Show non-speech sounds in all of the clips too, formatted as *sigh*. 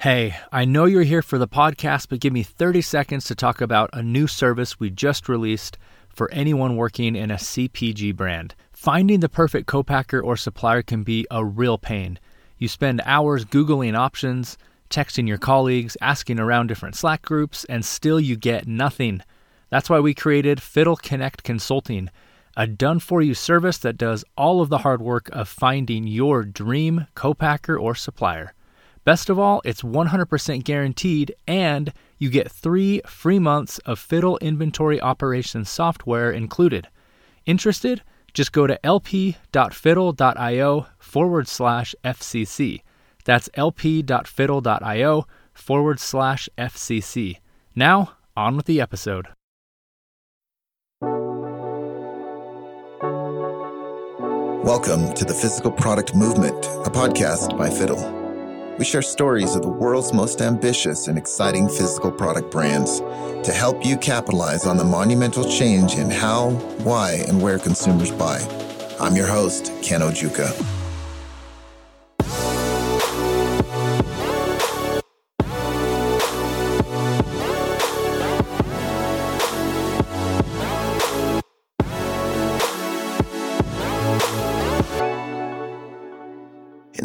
Hey, I know you're here for the podcast, but give me 30 seconds to talk about a new service we just released for anyone working in a CPG brand. Finding the perfect co-packer or supplier can be a real pain. You spend hours Googling options, texting your colleagues, asking around different Slack groups, and still you get nothing. That's why we created Fiddle Connect Consulting, a done for you service that does all of the hard work of finding your dream co-packer or supplier. Best of all, it's 100% guaranteed, and you get three free months of Fiddle inventory operations software included. Interested? Just go to lp.fiddle.io forward slash FCC. That's lp.fiddle.io forward slash FCC. Now, on with the episode. Welcome to the Physical Product Movement, a podcast by Fiddle. We share stories of the world's most ambitious and exciting physical product brands to help you capitalize on the monumental change in how, why, and where consumers buy. I'm your host, Ken Ojuka.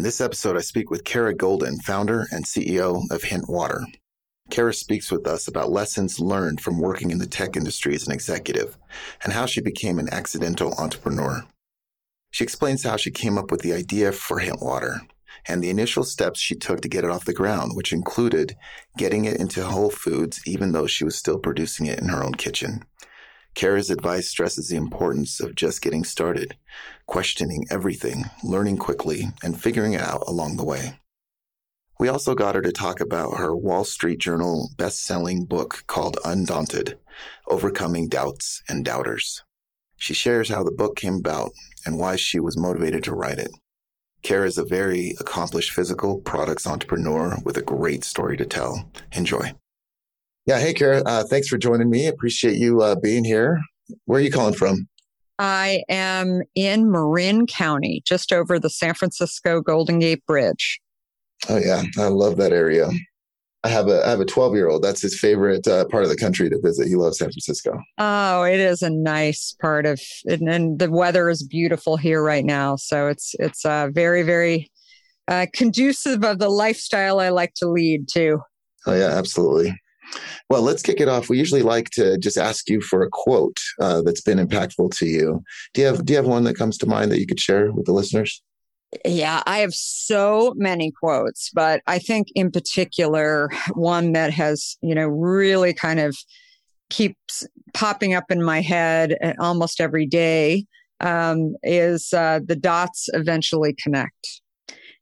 This episode, I speak with Kara Goldin, founder and CEO of Hint Water. Kara speaks with us about lessons learned from working in the tech industry as an executive and how she became an accidental entrepreneur. She explains how she came up with the idea for Hint Water and the initial steps she took to get it off the ground, which included getting it into Whole Foods even though she was still producing it in her own kitchen. Kara's advice stresses the importance of just getting started, questioning everything, learning quickly, and figuring it out along the way. We also got her to talk about her Wall Street Journal best-selling book called Undaunted: Overcoming Doubts and Doubters. She shares how the book came about and why she was motivated to write it. Kara is a very accomplished physical products entrepreneur with a great story to tell. Enjoy. Yeah. Hey, Kara. Uh, thanks for joining me. Appreciate you uh, being here. Where are you calling from? I am in Marin County, just over the San Francisco Golden Gate Bridge. Oh yeah, I love that area. I have a I have a 12 year old. That's his favorite uh, part of the country to visit. He loves San Francisco. Oh, it is a nice part of, and, and the weather is beautiful here right now. So it's it's uh, very very uh, conducive of the lifestyle I like to lead too. Oh yeah, absolutely. Well, let's kick it off. We usually like to just ask you for a quote uh, that's been impactful to you. Do you have Do you have one that comes to mind that you could share with the listeners? Yeah, I have so many quotes, but I think in particular one that has you know really kind of keeps popping up in my head uh, almost every day um, is uh, the dots eventually connect,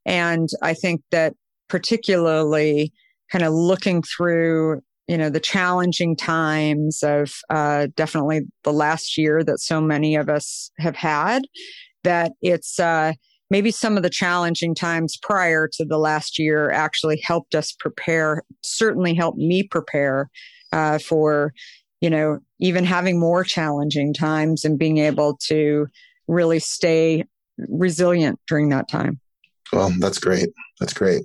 and I think that particularly kind of looking through you know the challenging times of uh, definitely the last year that so many of us have had that it's uh, maybe some of the challenging times prior to the last year actually helped us prepare certainly helped me prepare uh, for you know even having more challenging times and being able to really stay resilient during that time. Well that's great. That's great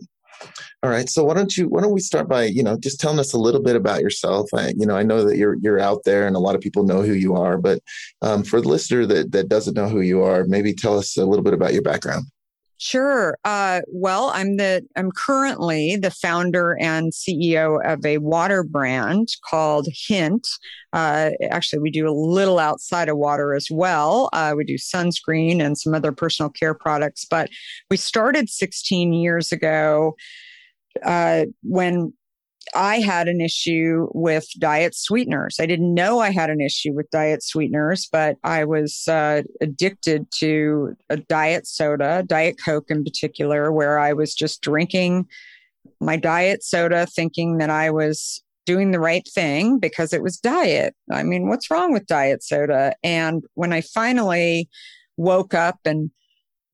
all right. So why don't you why don't we start by you know just telling us a little bit about yourself? I, you know I know that you're you're out there and a lot of people know who you are, but um, for the listener that that doesn't know who you are, maybe tell us a little bit about your background. Sure. Uh, well, I'm the I'm currently the founder and CEO of a water brand called Hint. Uh, actually, we do a little outside of water as well. Uh, we do sunscreen and some other personal care products, but we started 16 years ago uh, when I had an issue with diet sweeteners. I didn't know I had an issue with diet sweeteners, but I was uh, addicted to a diet soda, Diet Coke in particular, where I was just drinking my diet soda thinking that I was doing the right thing because it was diet. I mean, what's wrong with diet soda? And when I finally woke up and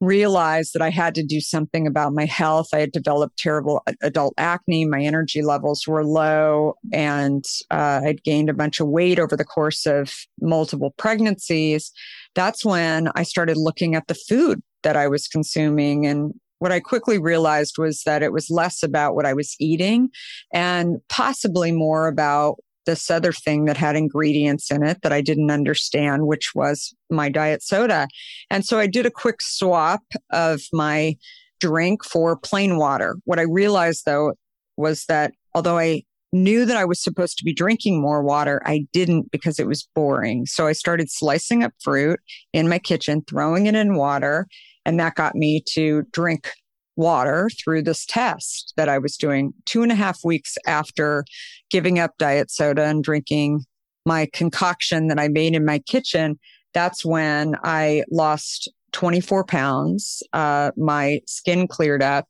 realized that I had to do something about my health. I had developed terrible adult acne. My energy levels were low, and uh, I'd gained a bunch of weight over the course of multiple pregnancies. That's when I started looking at the food that I was consuming and what I quickly realized was that it was less about what I was eating and possibly more about this other thing that had ingredients in it that I didn't understand, which was my diet soda. And so I did a quick swap of my drink for plain water. What I realized though was that although I knew that I was supposed to be drinking more water, I didn't because it was boring. So I started slicing up fruit in my kitchen, throwing it in water, and that got me to drink water through this test that I was doing two and a half weeks after giving up diet soda and drinking my concoction that I made in my kitchen. That's when I lost 24 pounds. Uh, my skin cleared up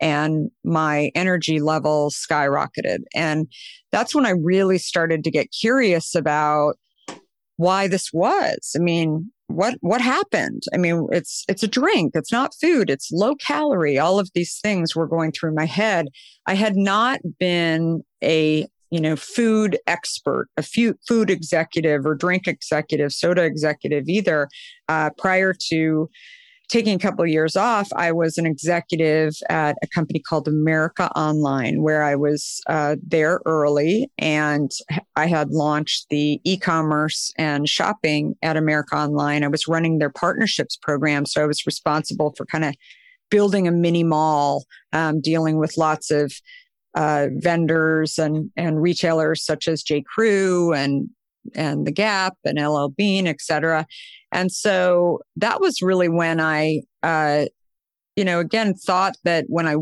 and my energy level skyrocketed. And that's when I really started to get curious about why this was. I mean, what what happened? I mean it's it's a drink. It's not food. It's low calorie. All of these things were going through my head. I had not been a you know food expert a food executive or drink executive soda executive either uh, prior to taking a couple of years off, I was an executive at a company called America Online, where I was uh, there early and I had launched the e commerce and shopping at America Online. I was running their partnerships program. So I was responsible for kind of building a mini mall, um, dealing with lots of uh, vendors and, and retailers such as J. Crew and and the Gap and LL Bean, et cetera. And so that was really when I, uh, you know, again, thought that when I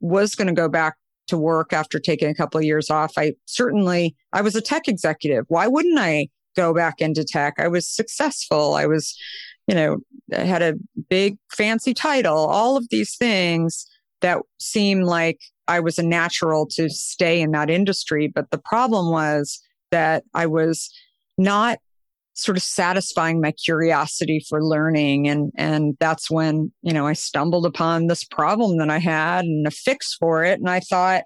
was going to go back to work after taking a couple of years off, I certainly, I was a tech executive. Why wouldn't I go back into tech? I was successful. I was, you know, I had a big fancy title, all of these things that seemed like I was a natural to stay in that industry. But the problem was that I was not sort of satisfying my curiosity for learning. And and that's when you know I stumbled upon this problem that I had and a fix for it. And I thought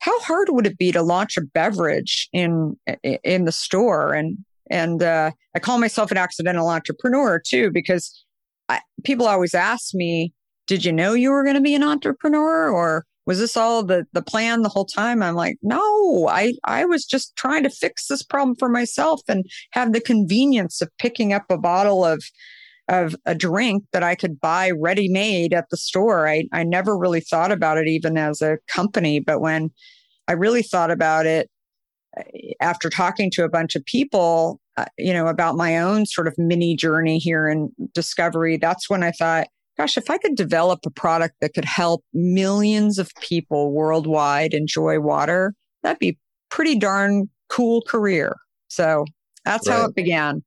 how hard would it be to launch a beverage in in the store? And and uh, I call myself an accidental entrepreneur too because I, people always ask me did you know you were going to be an entrepreneur? or was this all the the plan the whole time? I'm like no i i was just trying to fix this problem for myself and have the convenience of picking up a bottle of of a drink that i could buy ready made at the store. I i never really thought about it even as a company but when i really thought about it eh, after talking to a bunch of people uh, you know about my own sort of mini journey here in discovery that's when i thought gosh, if I could develop a product that could help millions of people worldwide enjoy water, that'd be pretty darn cool career. So that's right. how it began.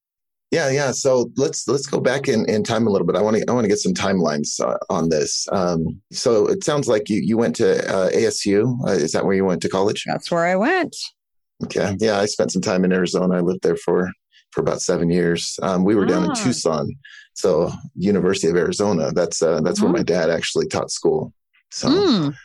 Yeah, yeah. So let's let's go back in, in time a little bit. I want to I want to get some timelines uh, on this. Um, so it sounds like you you went to uh, ASU. Uh, is that where you went to college? That's where I went. Okay. Yeah, I spent some time in Arizona. I lived there for for about seven years. Um, we were down in ah. Tucson, so University of Arizona. That's uh, that's where my mm-hmm. dad actually taught school. So, mm.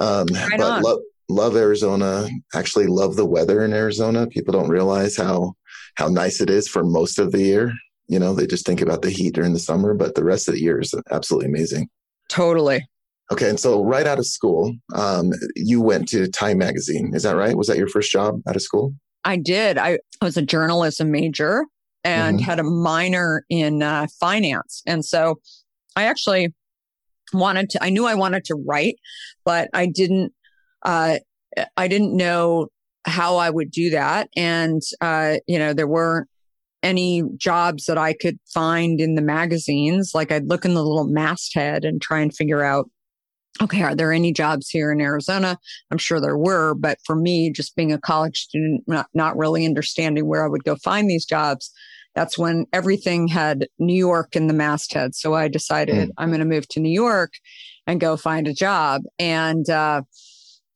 um, right but love love Arizona. Actually, love the weather in Arizona. People don't realize how how nice it is for most of the year. You know, they just think about the heat during the summer, but the rest of the year is absolutely amazing. Totally. Okay, and so right out of school, um, you went to Time Magazine. Is that right? Was that your first job out of school? I did. I was a journalism major and mm-hmm. had a minor in uh, finance. And so I actually wanted to, I knew I wanted to write, but I didn't, uh, I didn't know how I would do that. And, uh, you know, there weren't any jobs that I could find in the magazines. Like I'd look in the little masthead and try and figure out okay, are there any jobs here in Arizona? I'm sure there were, but for me, just being a college student, not, not really understanding where I would go find these jobs, that's when everything had New York in the masthead. So I decided mm. I'm going to move to New York and go find a job. And uh,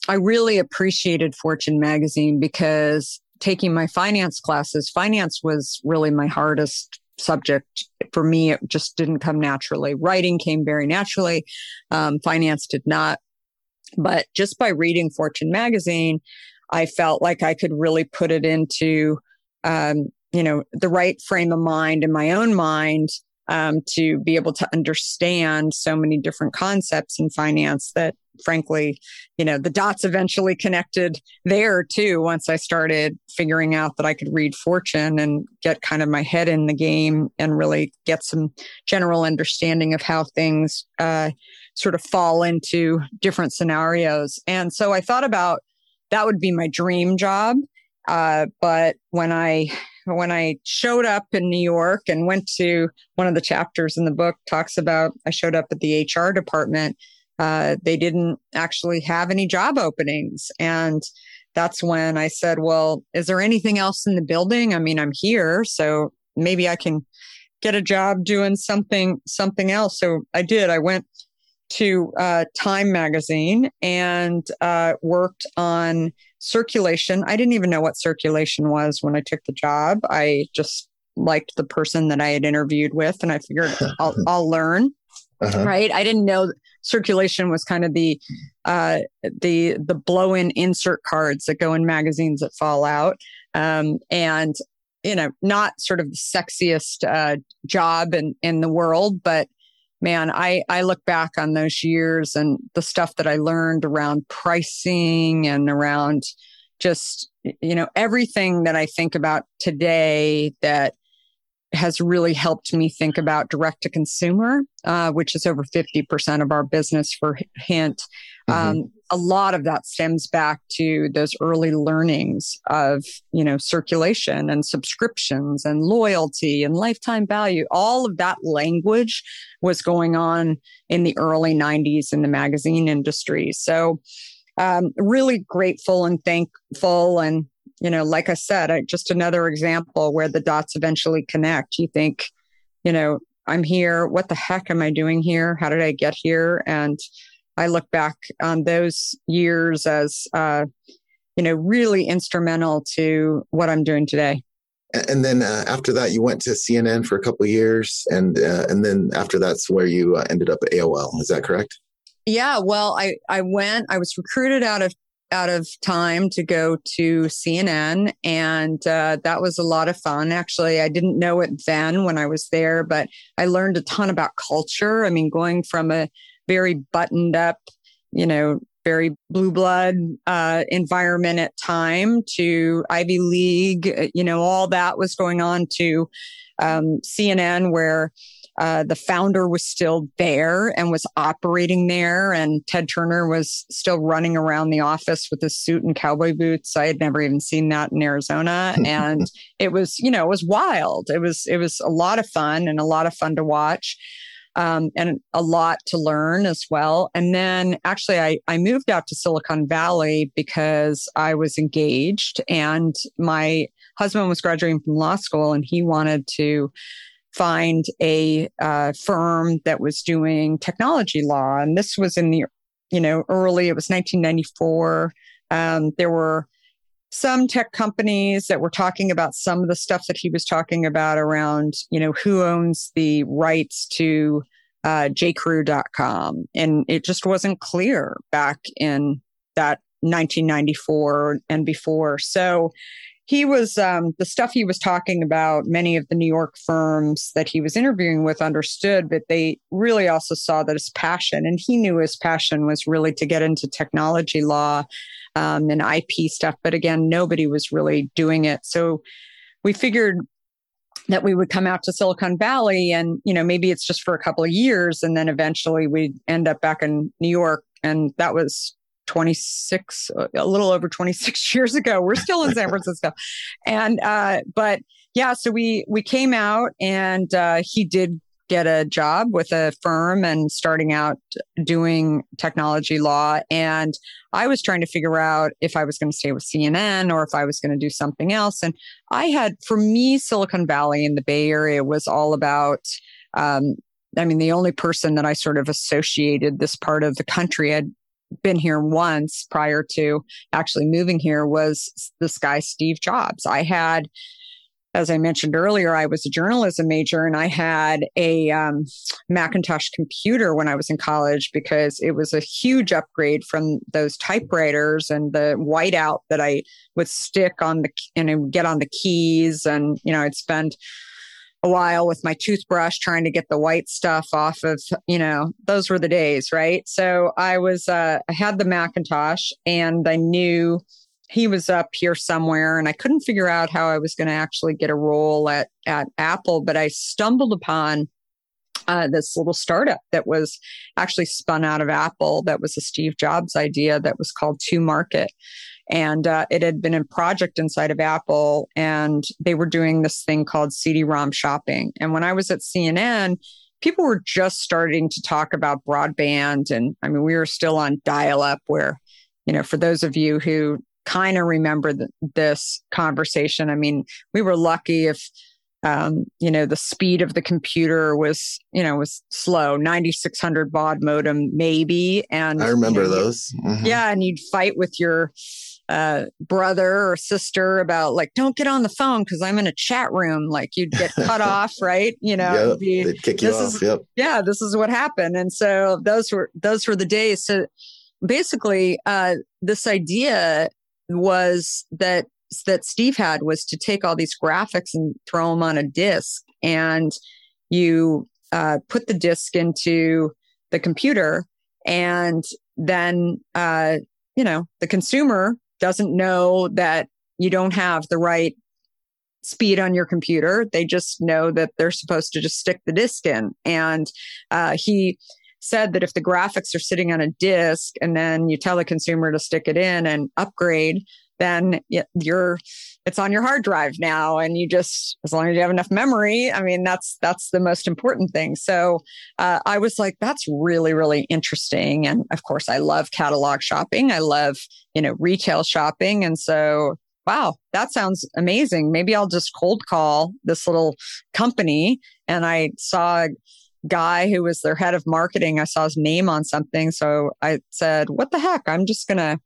I really appreciated Fortune magazine because taking my finance classes, finance was really my hardest subject for me it just didn't come naturally writing came very naturally um, finance did not but just by reading fortune magazine i felt like i could really put it into um, you know the right frame of mind in my own mind um, to be able to understand so many different concepts in finance that frankly, you know, the dots eventually connected there too. Once I started figuring out that I could read fortune and get kind of my head in the game and really get some general understanding of how things uh, sort of fall into different scenarios. And so I thought about that would be my dream job. Uh, but when I when I showed up in New York and went to one of the chapters in the book talks about I showed up at the HR department. Uh, they didn't actually have any job openings, and that's when I said, "Well, is there anything else in the building? I mean, I'm here, so maybe I can get a job doing something something else." So I did. I went to uh, Time Magazine and uh, worked on circulation. I didn't even know what circulation was when I took the job. I just liked the person that I had interviewed with, and I figured *laughs* I'll, I'll learn. Uh-huh. Right. I didn't know circulation was kind of the uh, the the blow in insert cards that go in magazines that fall out, um, and you know, not sort of the sexiest uh, job in in the world, but man, I, I look back on those years and the stuff that I learned around pricing and around just, you know, everything that I think about today that has really helped me think about direct to consumer, uh, which is over 50% of our business for Hint. Mm-hmm. Um, a lot of that stems back to those early learnings of, you know, circulation and subscriptions and loyalty and lifetime value. All of that language was going on in the early 90s in the magazine industry. So, um, really grateful and thankful and you know, like I said, I, just another example where the dots eventually connect. You think, you know, I'm here. What the heck am I doing here? How did I get here? And I look back on those years as, uh, you know, really instrumental to what I'm doing today. And then uh, after that, you went to CNN for a couple of years, and uh, and then after that's where you uh, ended up at AOL. Is that correct? Yeah. Well, I I went. I was recruited out of out of time to go to CNN, and uh, that was a lot of fun. Actually, I didn't know it then when I was there, but I learned a ton about culture. I mean, going from a very buttoned up, you know, very blue blood uh, environment at time to Ivy League, uh, you know, all that was going on to um, CNN, where uh, the founder was still there and was operating there, and Ted Turner was still running around the office with his suit and cowboy boots. I had never even seen that in Arizona, *laughs* and it was, you know, it was wild. It was, it was a lot of fun and a lot of fun to watch. Um, and a lot to learn as well. And then actually, I, I moved out to Silicon Valley because I was engaged and my husband was graduating from law school and he wanted to find a uh, firm that was doing technology law. And this was in the, you know, early, it was 1994. Um, there were some tech companies that were talking about some of the stuff that he was talking about around, you know, who owns the rights to uh, jcrew.com. And it just wasn't clear back in that 1994 and before. So he was um, the stuff he was talking about many of the new york firms that he was interviewing with understood but they really also saw that his passion and he knew his passion was really to get into technology law um, and ip stuff but again nobody was really doing it so we figured that we would come out to silicon valley and you know maybe it's just for a couple of years and then eventually we'd end up back in new york and that was 26, a little over 26 *laughs* years ago. We're still in San *laughs* Francisco. and, uh, but yeah, so we, we came out and, uh, he did get a job with a firm and starting out doing technology law. And I was trying to figure out if I was going to stay with CNN or if I was going to do something else. And I had, for me, Silicon Valley in the Bay Area was all about, um, I mean, the only person that I sort of associated this part of the country had been here once prior to actually moving here was this guy, Steve Jobs. I had, as I mentioned earlier, I was a journalism major and I had a um, Macintosh computer when I was in college because it was a huge upgrade from those typewriters and the whiteout that I would stick on the and get on the keys. And, you know, I'd spend a while with my toothbrush trying to get the white stuff off of, you know, those were the days, right? So I was, uh, I had the Macintosh and I knew he was up here somewhere and I couldn't figure out how I was going to actually get a role at, at Apple, but I stumbled upon uh, this little startup that was actually spun out of Apple that was a Steve Jobs idea that was called 2Market. And uh, it had been a project inside of Apple, and they were doing this thing called CD-ROM shopping. And when I was at CNN, people were just starting to talk about broadband, and I mean, we were still on dial-up. Where, you know, for those of you who kind of remember the, this conversation, I mean, we were lucky if um, you know, the speed of the computer was, you know, was slow, 9600 baud modem, maybe. And I remember you know, those. Mm-hmm. Yeah. And you'd fight with your uh, brother or sister about like, don't get on the phone because I'm in a chat room. Like you'd get *laughs* cut off, right? You know, yep, be, they'd kick you off. Is, yep. Yeah. This is what happened. And so those were, those were the days. So basically, uh, this idea was that that Steve had was to take all these graphics and throw them on a disk, and you uh, put the disk into the computer, and then uh, you know the consumer doesn't know that you don't have the right speed on your computer. They just know that they're supposed to just stick the disk in, and uh, he said that if the graphics are sitting on a disk and then you tell the consumer to stick it in and upgrade, then you're it's on your hard drive now and you just as long as you have enough memory i mean that's that's the most important thing. So uh, i was like that's really really interesting. And of course i love catalog shopping. I love you know retail shopping. And so wow that sounds amazing. Maybe i'll just cold call this little company and i saw guy who was their head of marketing i saw his name on something so i said what the heck i'm just gonna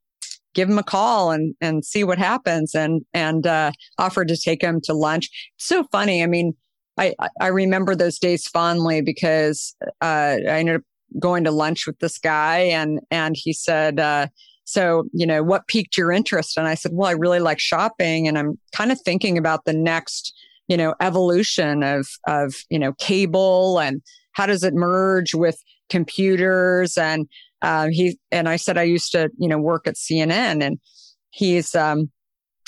give him a call and and see what happens and and uh, offered to take him to lunch. so funny. I mean, I I remember those days fondly because uh, I ended up going to lunch with this guy and and he said. Uh, so, you know, what piqued your interest? And I said, well, I really like shopping and I'm kind of thinking about the next, you know, evolution of, of, you know, cable and how does it merge with computers and uh, he and I said I used to, you know, work at CNN, and he's um,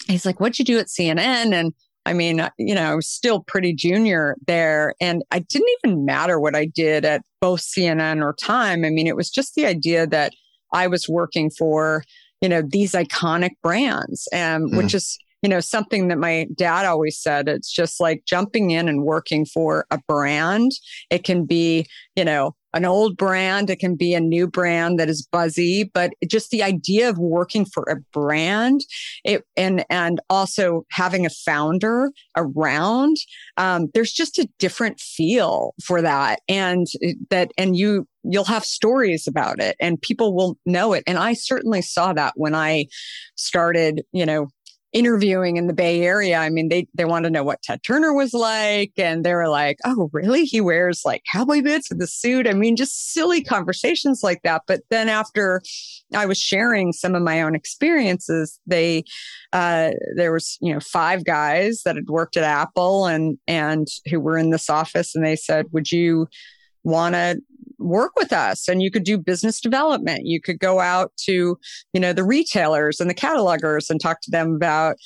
he's like, "What'd you do at CNN?" And I mean, you know, I was still pretty junior there, and I didn't even matter what I did at both CNN or Time. I mean, it was just the idea that I was working for, you know, these iconic brands, and mm. which is you know, something that my dad always said. It's just like jumping in and working for a brand. It can be, you know, an old brand. It can be a new brand that is buzzy, but just the idea of working for a brand it, and, and also having a founder around, um, there's just a different feel for that. And that, and you, you'll have stories about it and people will know it. And I certainly saw that when I started, you know, interviewing in the Bay Area, I mean, they, they want to know what Ted Turner was like. And they were like, oh, really? He wears like cowboy boots with a suit. I mean, just silly conversations like that. But then after I was sharing some of my own experiences, they, uh, there was, you know, five guys that had worked at Apple and, and who were in this office. And they said, would you want to work with us and you could do business development. You could go out to, you know, the retailers and the catalogers and talk to them about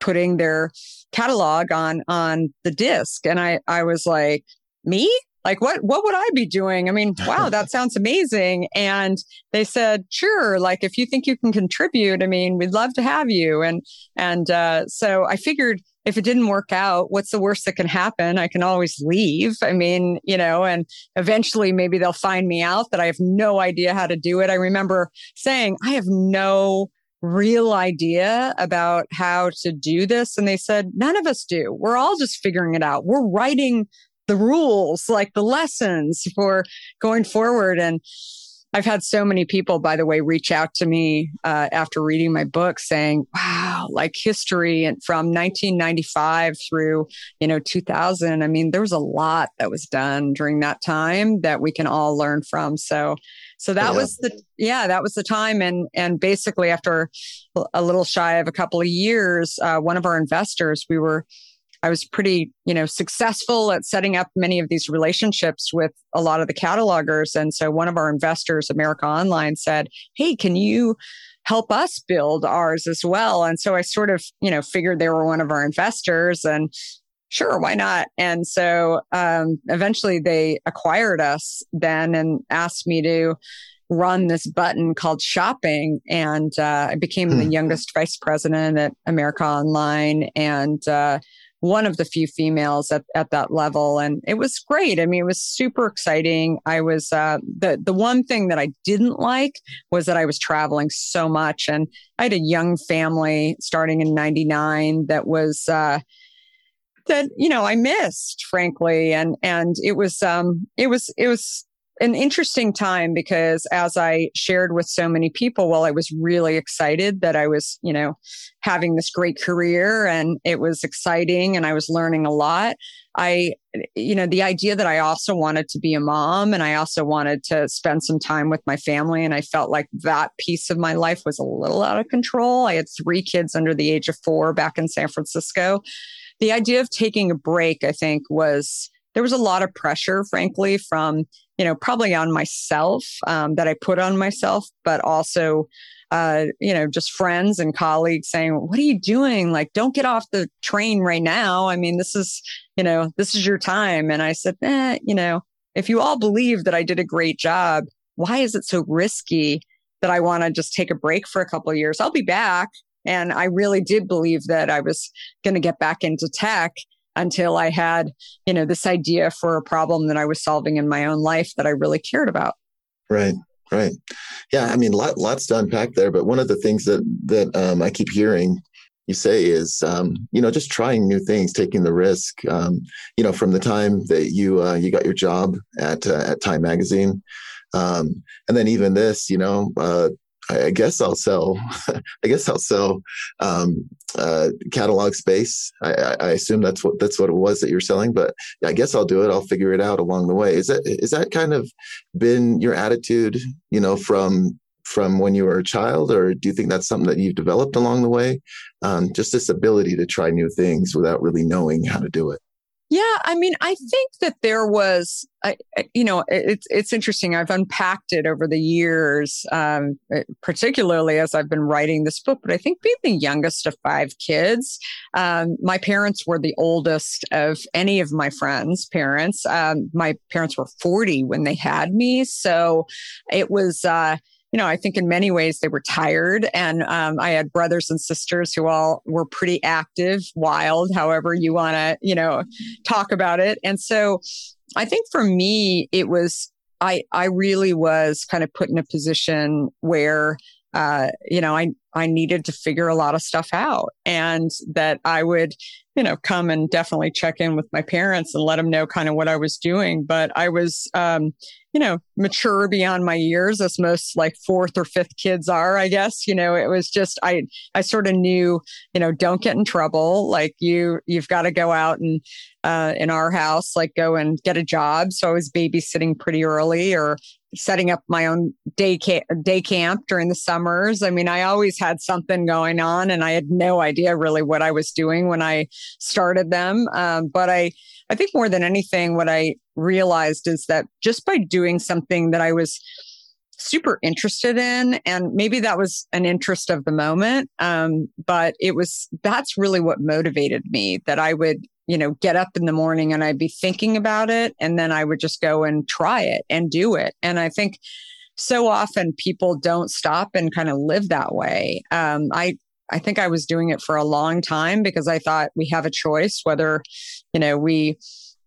putting their catalog on on the disc. And I I was like, me? Like what what would I be doing? I mean, wow, that *laughs* sounds amazing. And they said, sure, like if you think you can contribute, I mean, we'd love to have you. And and uh, so I figured if it didn't work out, what's the worst that can happen? I can always leave. I mean, you know, and eventually maybe they'll find me out that I have no idea how to do it. I remember saying, I have no real idea about how to do this. And they said, none of us do. We're all just figuring it out. We're writing the rules, like the lessons for going forward. And I've had so many people, by the way, reach out to me uh, after reading my book saying, wow, like history and from 1995 through, you know, 2000. I mean, there was a lot that was done during that time that we can all learn from. So, so that yeah. was the, yeah, that was the time. And, and basically after a little shy of a couple of years, uh, one of our investors, we were, I was pretty, you know, successful at setting up many of these relationships with a lot of the catalogers. And so one of our investors, America Online, said, Hey, can you help us build ours as well? And so I sort of, you know, figured they were one of our investors and sure, why not? And so um, eventually they acquired us then and asked me to run this button called shopping. And uh, I became the hmm. youngest vice president at America Online. And uh, one of the few females at, at that level. And it was great. I mean, it was super exciting. I was, uh, the, the one thing that I didn't like was that I was traveling so much. And I had a young family starting in 99 that was, uh, that you know I missed frankly and and it was um it was it was an interesting time because as I shared with so many people, well, I was really excited that I was, you know, having this great career and it was exciting and I was learning a lot. I, you know, the idea that I also wanted to be a mom and I also wanted to spend some time with my family. And I felt like that piece of my life was a little out of control. I had three kids under the age of four back in San Francisco. The idea of taking a break, I think, was there was a lot of pressure, frankly, from, you know, probably on myself um, that I put on myself, but also, uh, you know, just friends and colleagues saying, what are you doing? Like, don't get off the train right now. I mean, this is, you know, this is your time. And I said, eh, you know, if you all believe that I did a great job, why is it so risky that I want to just take a break for a couple of years? I'll be back. And I really did believe that I was going to get back into tech until I had, you know, this idea for a problem that I was solving in my own life that I really cared about. Right. Right. Yeah. I mean, lot, lots to unpack there. But one of the things that, that um, I keep hearing you say is, um, you know, just trying new things, taking the risk. Um, you know, from the time that you, uh, you got your job at, uh, at Time Magazine, um, and then even this, you know, uh, I guess I'll sell. *laughs* I guess I'll sell um, uh, catalog space. I, I, assume that's what that's what it was that you're selling. But I guess I'll do it. I'll figure it out along the way. Is that is that kind of been your attitude? You know, from from when you were a child, or do you think that's something that you've developed along the way? Um, just this ability to try new things without really knowing how to do it. Yeah, I mean, I think that there was, I, you know, it's it's interesting. I've unpacked it over the years, um, particularly as I've been writing this book. But I think being the youngest of five kids, um, my parents were the oldest of any of my friends' parents. Um, my parents were forty when they had me, so it was. Uh, you know, I think in many ways they were tired. And um, I had brothers and sisters who all were pretty active, wild, however you want to, you know, talk about it. And so I think for me, it was, I, I really was kind of put in a position where, uh, you know, I, I needed to figure a lot of stuff out and that I would, you know, come and definitely check in with my parents and let them know kind of what I was doing. But I was, um, you know, mature beyond my years as most like fourth or fifth kids are, I guess. You know, it was just, I, I sort of knew, you know, don't get in trouble. Like you, you've got to go out and, uh, in our house, like go and get a job. So I was babysitting pretty early or setting up my own day camp, day camp during the summers. I mean, I always had something going on, and I had no idea really what I was doing when I started them. Um, but I, I think more than anything, what I realized is that just by doing something that I was super interested in and maybe that was an interest of the moment um, but it was that's really what motivated me that i would you know, get up in the morning and I'd be thinking about it. And then I would just go and try it and do it. And I think so often people don't stop and kind of live that way. Um, I, I think I was doing it for a long time because I thought we have a choice whether, you know, we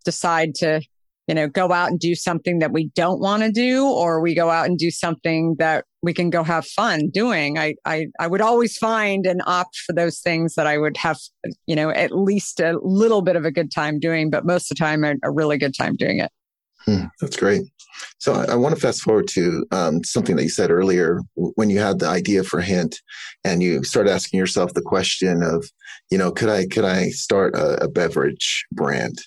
decide to you know, go out and do something that we don't want to do, or we go out and do something that we can go have fun doing. I, I, I would always find and opt for those things that I would have, you know, at least a little bit of a good time doing, but most of the time a, a really good time doing it. Hmm, that's great. So I, I, want to fast forward to um, something that you said earlier when you had the idea for Hint, and you started asking yourself the question of, you know, could I could I start a, a beverage brand?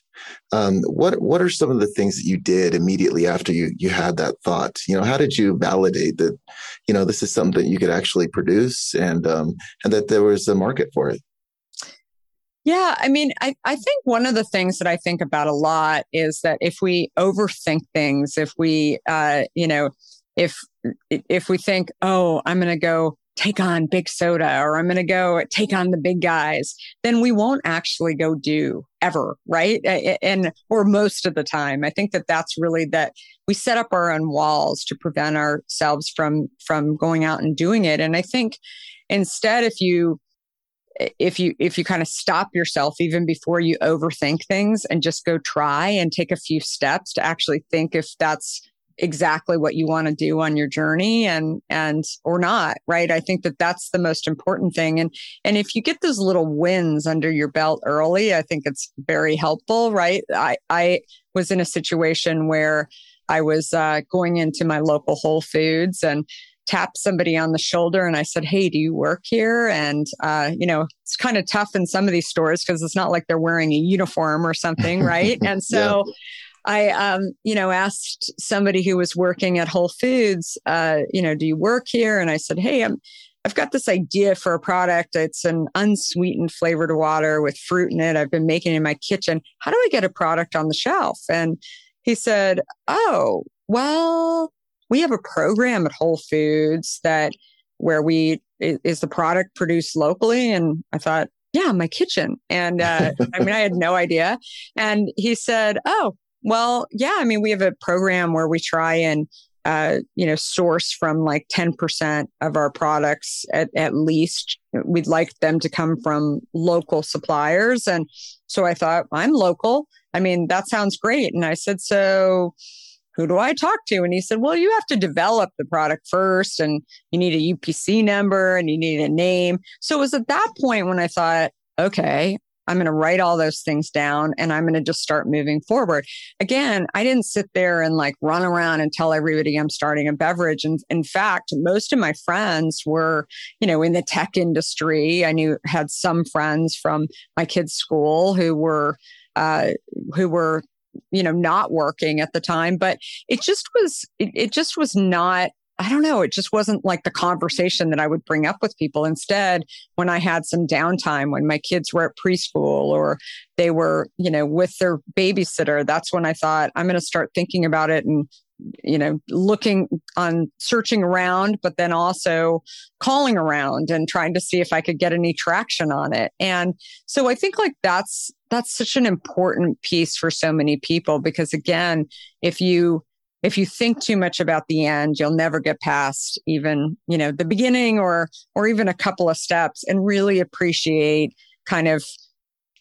Um, what what are some of the things that you did immediately after you you had that thought? You know, how did you validate that, you know, this is something that you could actually produce and um, and that there was a market for it? Yeah, I mean, I, I think one of the things that I think about a lot is that if we overthink things, if we, uh, you know, if if we think, oh, I'm going to go take on big soda or I'm going to go take on the big guys, then we won't actually go do ever, right? And or most of the time, I think that that's really that we set up our own walls to prevent ourselves from from going out and doing it. And I think instead, if you if you if you kind of stop yourself even before you overthink things and just go try and take a few steps to actually think if that's exactly what you want to do on your journey and and or not right? I think that that's the most important thing. And and if you get those little wins under your belt early i think it's very helpful right? I i was in a situation where i was uh, going into my local whole foods and tapped somebody on the shoulder and I said, Hey, do you work here? And, uh, you know, it's kind of tough in some of these stores because it's not like they're wearing a uniform or something, right? *laughs* and so yeah. I, um, you know, asked somebody who was working at Whole Foods, uh, you know, do you work here? And I said, Hey, I'm, I've got this idea for a product. It's an unsweetened flavored water with fruit in it. I've been making in my kitchen. How do I get a product on the shelf? And he said, Oh, well, we have a program at Whole Foods that where we is the product produced locally and i thought yeah my kitchen. And uh, *laughs* i mean i had no idea. And he said oh well yeah i mean we have a program where we try and uh, you know source from like 10% of our products at, at least. We'd like them to come from local suppliers. And so i thought i'm local. I mean that sounds great. And i said so who do I talk to? And he said, well, you have to develop the product first and you need a UPC number and you need a name. So it was at that point when I thought, okay, I'm going to write all those things down and I'm going to just start moving forward. Again, I didn't sit there and like run around and tell everybody I'm starting a beverage. And in fact, most of my friends were, you know, in the tech industry. I knew had some friends from my kids' school who were uh, who were you know, not working at the time, but it just was, it, it just was not I don't know. It just wasn't like the conversation that I would bring up with people. Instead, when I had some downtime, when my kids were at preschool or they were, you know, with their babysitter, that's when I thought I'm going to start thinking about it and you know, looking on searching around, but then also calling around and trying to see if I could get any traction on it. And so I think like that's, that's such an important piece for so many people because again, if you, if you think too much about the end, you'll never get past even, you know, the beginning or, or even a couple of steps and really appreciate kind of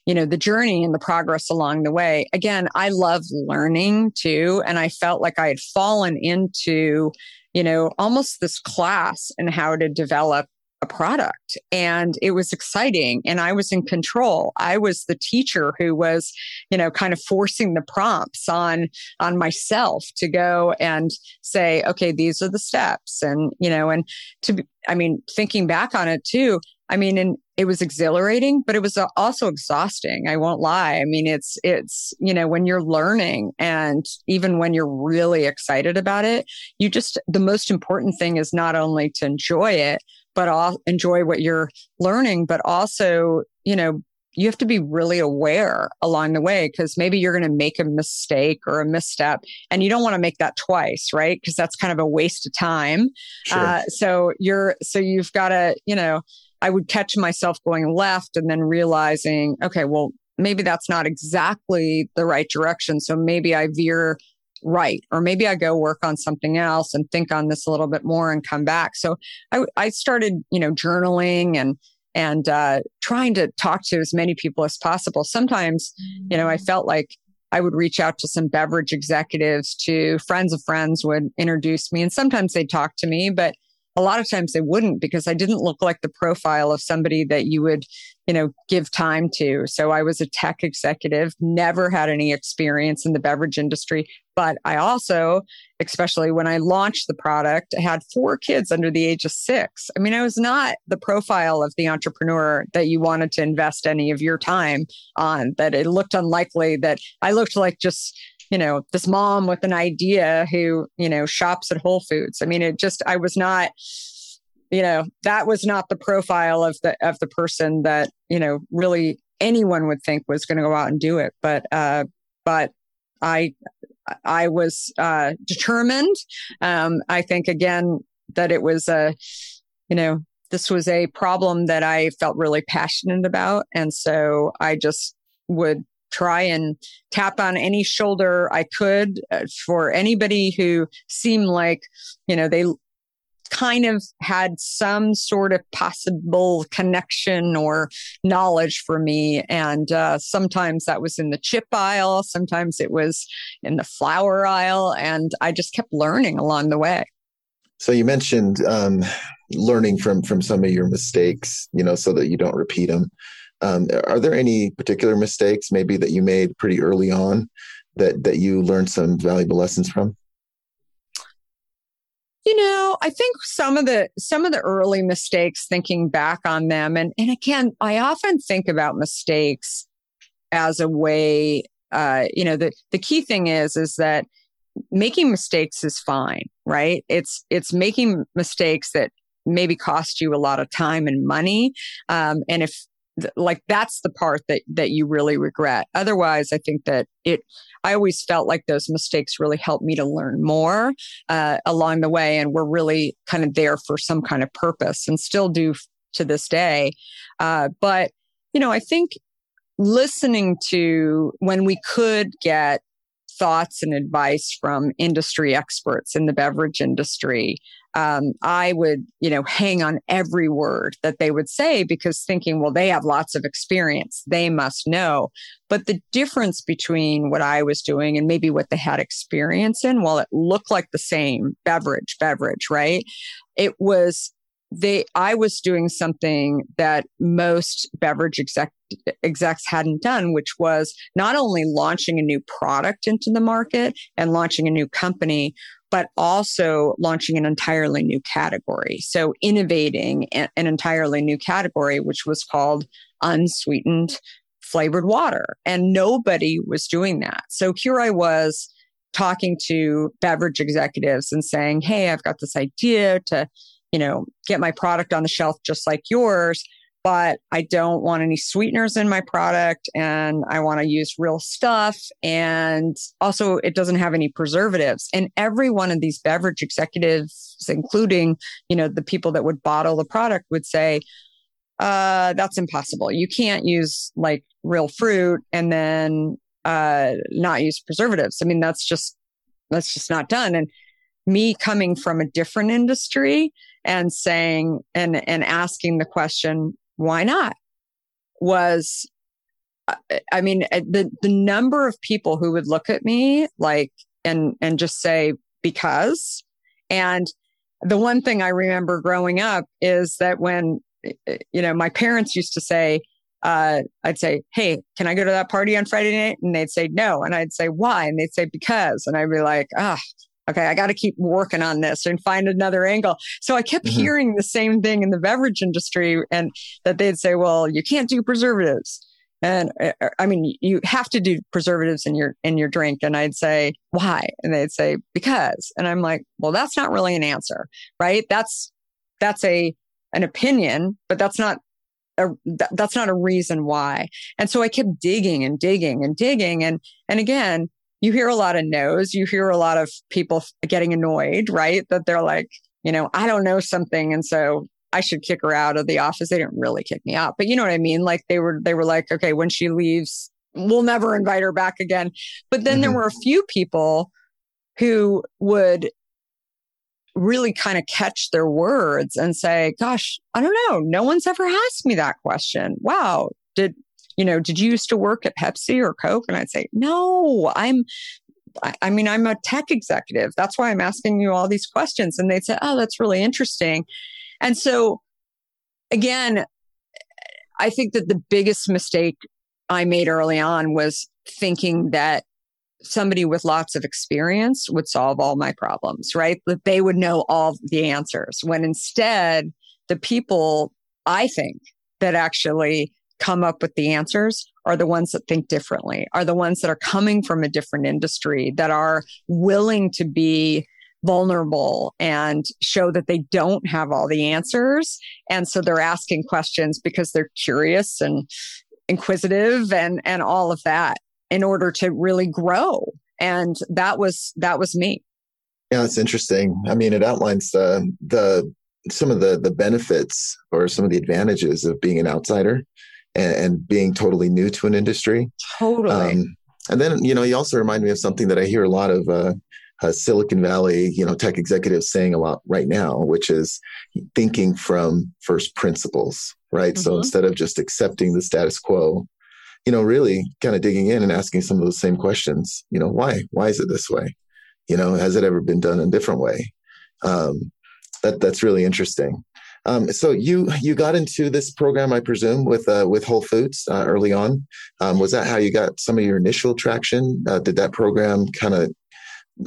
you know, the journey and the progress along the way. Again, I love learning too. And I felt like I had fallen into, you know, almost this class in how to develop a product and it was exciting and i was in control i was the teacher who was you know kind of forcing the prompts on on myself to go and say okay these are the steps and you know and to i mean thinking back on it too I mean, and it was exhilarating, but it was also exhausting. I won't lie. I mean, it's, it's, you know, when you're learning and even when you're really excited about it, you just, the most important thing is not only to enjoy it, but all, enjoy what you're learning, but also, you know, you have to be really aware along the way because maybe you're going to make a mistake or a misstep and you don't want to make that twice right because that's kind of a waste of time sure. uh, so you're so you've got to you know I would catch myself going left and then realizing, okay, well, maybe that's not exactly the right direction. So maybe I veer right, or maybe I go work on something else and think on this a little bit more and come back. So I, I started, you know, journaling and and uh, trying to talk to as many people as possible. Sometimes, you know, I felt like I would reach out to some beverage executives, to friends of friends would introduce me, and sometimes they'd talk to me, but a lot of times they wouldn't because I didn't look like the profile of somebody that you would, you know, give time to. So I was a tech executive, never had any experience in the beverage industry. But I also, especially when I launched the product, I had four kids under the age of six. I mean, I was not the profile of the entrepreneur that you wanted to invest any of your time on, that it looked unlikely that I looked like just you know, this mom with an idea who, you know, shops at Whole Foods. I mean, it just, I was not, you know, that was not the profile of the, of the person that, you know, really anyone would think was going to go out and do it. But, uh, but I, I was, uh, determined. Um, I think again that it was a, you know, this was a problem that I felt really passionate about. And so I just would try and tap on any shoulder I could uh, for anybody who seemed like, you know, they kind of had some sort of possible connection or knowledge for me. And uh, sometimes that was in the chip aisle, sometimes it was in the flour aisle. And I just kept learning along the way. So you mentioned um, learning from from some of your mistakes, you know, so that you don't repeat them. Um, are there any particular mistakes maybe that you made pretty early on that that you learned some valuable lessons from? You know, I think some of the some of the early mistakes thinking back on them and and again, I often think about mistakes as a way uh, you know, the the key thing is is that making mistakes is fine, right? It's it's making mistakes that maybe cost you a lot of time and money. Um, and if like that's the part that that you really regret. Otherwise i think that it i always felt like those mistakes really helped me to learn more uh, along the way and were really kind of there for some kind of purpose and still do to this day. Uh, but you know i think listening to when we could get thoughts and advice from industry experts in the beverage industry um, I would, you know, hang on every word that they would say because thinking, well, they have lots of experience. They must know. But the difference between what I was doing and maybe what they had experience in, while it looked like the same beverage, beverage, right? It was they i was doing something that most beverage exec, execs hadn't done which was not only launching a new product into the market and launching a new company but also launching an entirely new category. So innovating an entirely new category, which was called unsweetened flavored water. And nobody was doing that. So here I was talking to beverage executives and saying, Hey, I've got this idea to, you know, get my product on the shelf just like yours but I don't want any sweeteners in my product and I want to use real stuff. And also, it doesn't have any preservatives. And every one of these beverage executives, including, you know, the people that would bottle the product would say, uh, that's impossible. You can't use like real fruit and then uh, not use preservatives. I mean, that's just, that's just not done. And me coming from a different industry and saying and and asking the question why not? Was, uh, I mean, uh, the, the number of people who would look at me like, and, and just say, because, and the one thing I remember growing up is that when, you know, my parents used to say, uh, I'd say, Hey, can I go to that party on Friday night? And they'd say, no. And I'd say, why? And they'd say, because. And I'd be like, ah, okay, I got to keep working on this and find another angle. So I kept mm-hmm. hearing the same thing in the beverage industry and that they'd say, well, you can't do preservatives. And uh, uh, I mean, you have to do preservatives in your, in your drink. And I'd say, why? And they'd say, because. And I'm like, well, that's not really an answer, right? That's, that's a, an opinion, but that's not a, that's not a reason why. And so I kept digging and digging and digging. And, and again, you hear a lot of no's. You hear a lot of people getting annoyed, right? That they're like, you know, I don't know something. And so I should kick her out of the office. They didn't really kick me out, but you know what I mean? Like they were, they were like, okay, when she leaves, we'll never invite her back again. But then mm-hmm. there were a few people who would really kind of catch their words and say, gosh, I don't know. No one's ever asked me that question. Wow. Did, you know, did you used to work at Pepsi or Coke? And I'd say, no, I'm, I mean, I'm a tech executive. That's why I'm asking you all these questions. And they'd say, oh, that's really interesting. And so again, I think that the biggest mistake I made early on was thinking that somebody with lots of experience would solve all my problems, right? That they would know all the answers when instead the people I think that actually come up with the answers are the ones that think differently, are the ones that are coming from a different industry, that are willing to be vulnerable and show that they don't have all the answers. And so they're asking questions because they're curious and inquisitive and and all of that in order to really grow. And that was that was me. Yeah, it's interesting. I mean, it outlines the the some of the the benefits or some of the advantages of being an outsider and, and being totally new to an industry. Totally. Um, and then you know, you also remind me of something that I hear a lot of uh, uh, Silicon Valley, you know, tech executives saying a lot right now, which is thinking from first principles, right? Mm-hmm. So instead of just accepting the status quo, you know, really kind of digging in and asking some of those same questions. You know, why? Why is it this way? You know, has it ever been done in a different way? Um, that that's really interesting. Um, so you you got into this program, I presume, with uh, with Whole Foods uh, early on. Um, was that how you got some of your initial traction? Uh, did that program kind of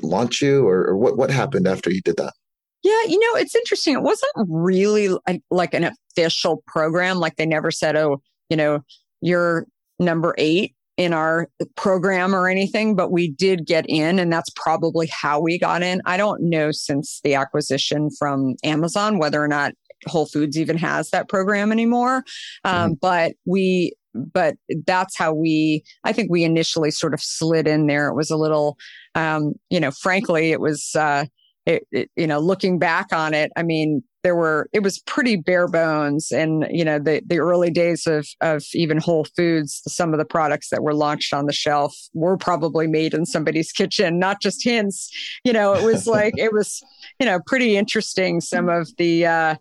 launch you, or, or, what what happened after you did that? Yeah, you know, it's interesting. It wasn't really like an official program. Like they never said, "Oh, you know, you're number eight in our program or anything, but we did get in, and that's probably how we got in. I don't know since the acquisition from Amazon whether or not Whole Foods even has that program anymore. Um, mm-hmm. But we, but that's how we, I think we initially sort of slid in there. It was a little, um, you know, frankly, it was, uh, it, it, you know, looking back on it, I mean, there were it was pretty bare bones and you know the the early days of of even whole foods some of the products that were launched on the shelf were probably made in somebody's kitchen not just hints you know it was *laughs* like it was you know pretty interesting some of the uh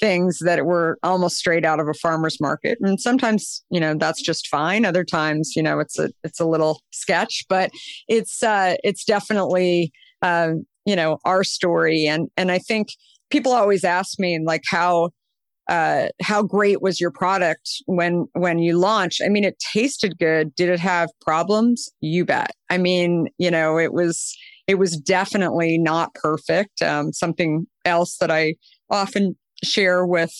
things that were almost straight out of a farmer's market. And sometimes you know that's just fine. Other times you know it's a it's a little sketch but it's uh it's definitely uh you know our story. And and i think people always ask me like how uh, how great was your product when when you launched? I mean it tasted good. Did it have problems? You bet. I mean you know it was it was definitely not perfect. Um, something else that i often share with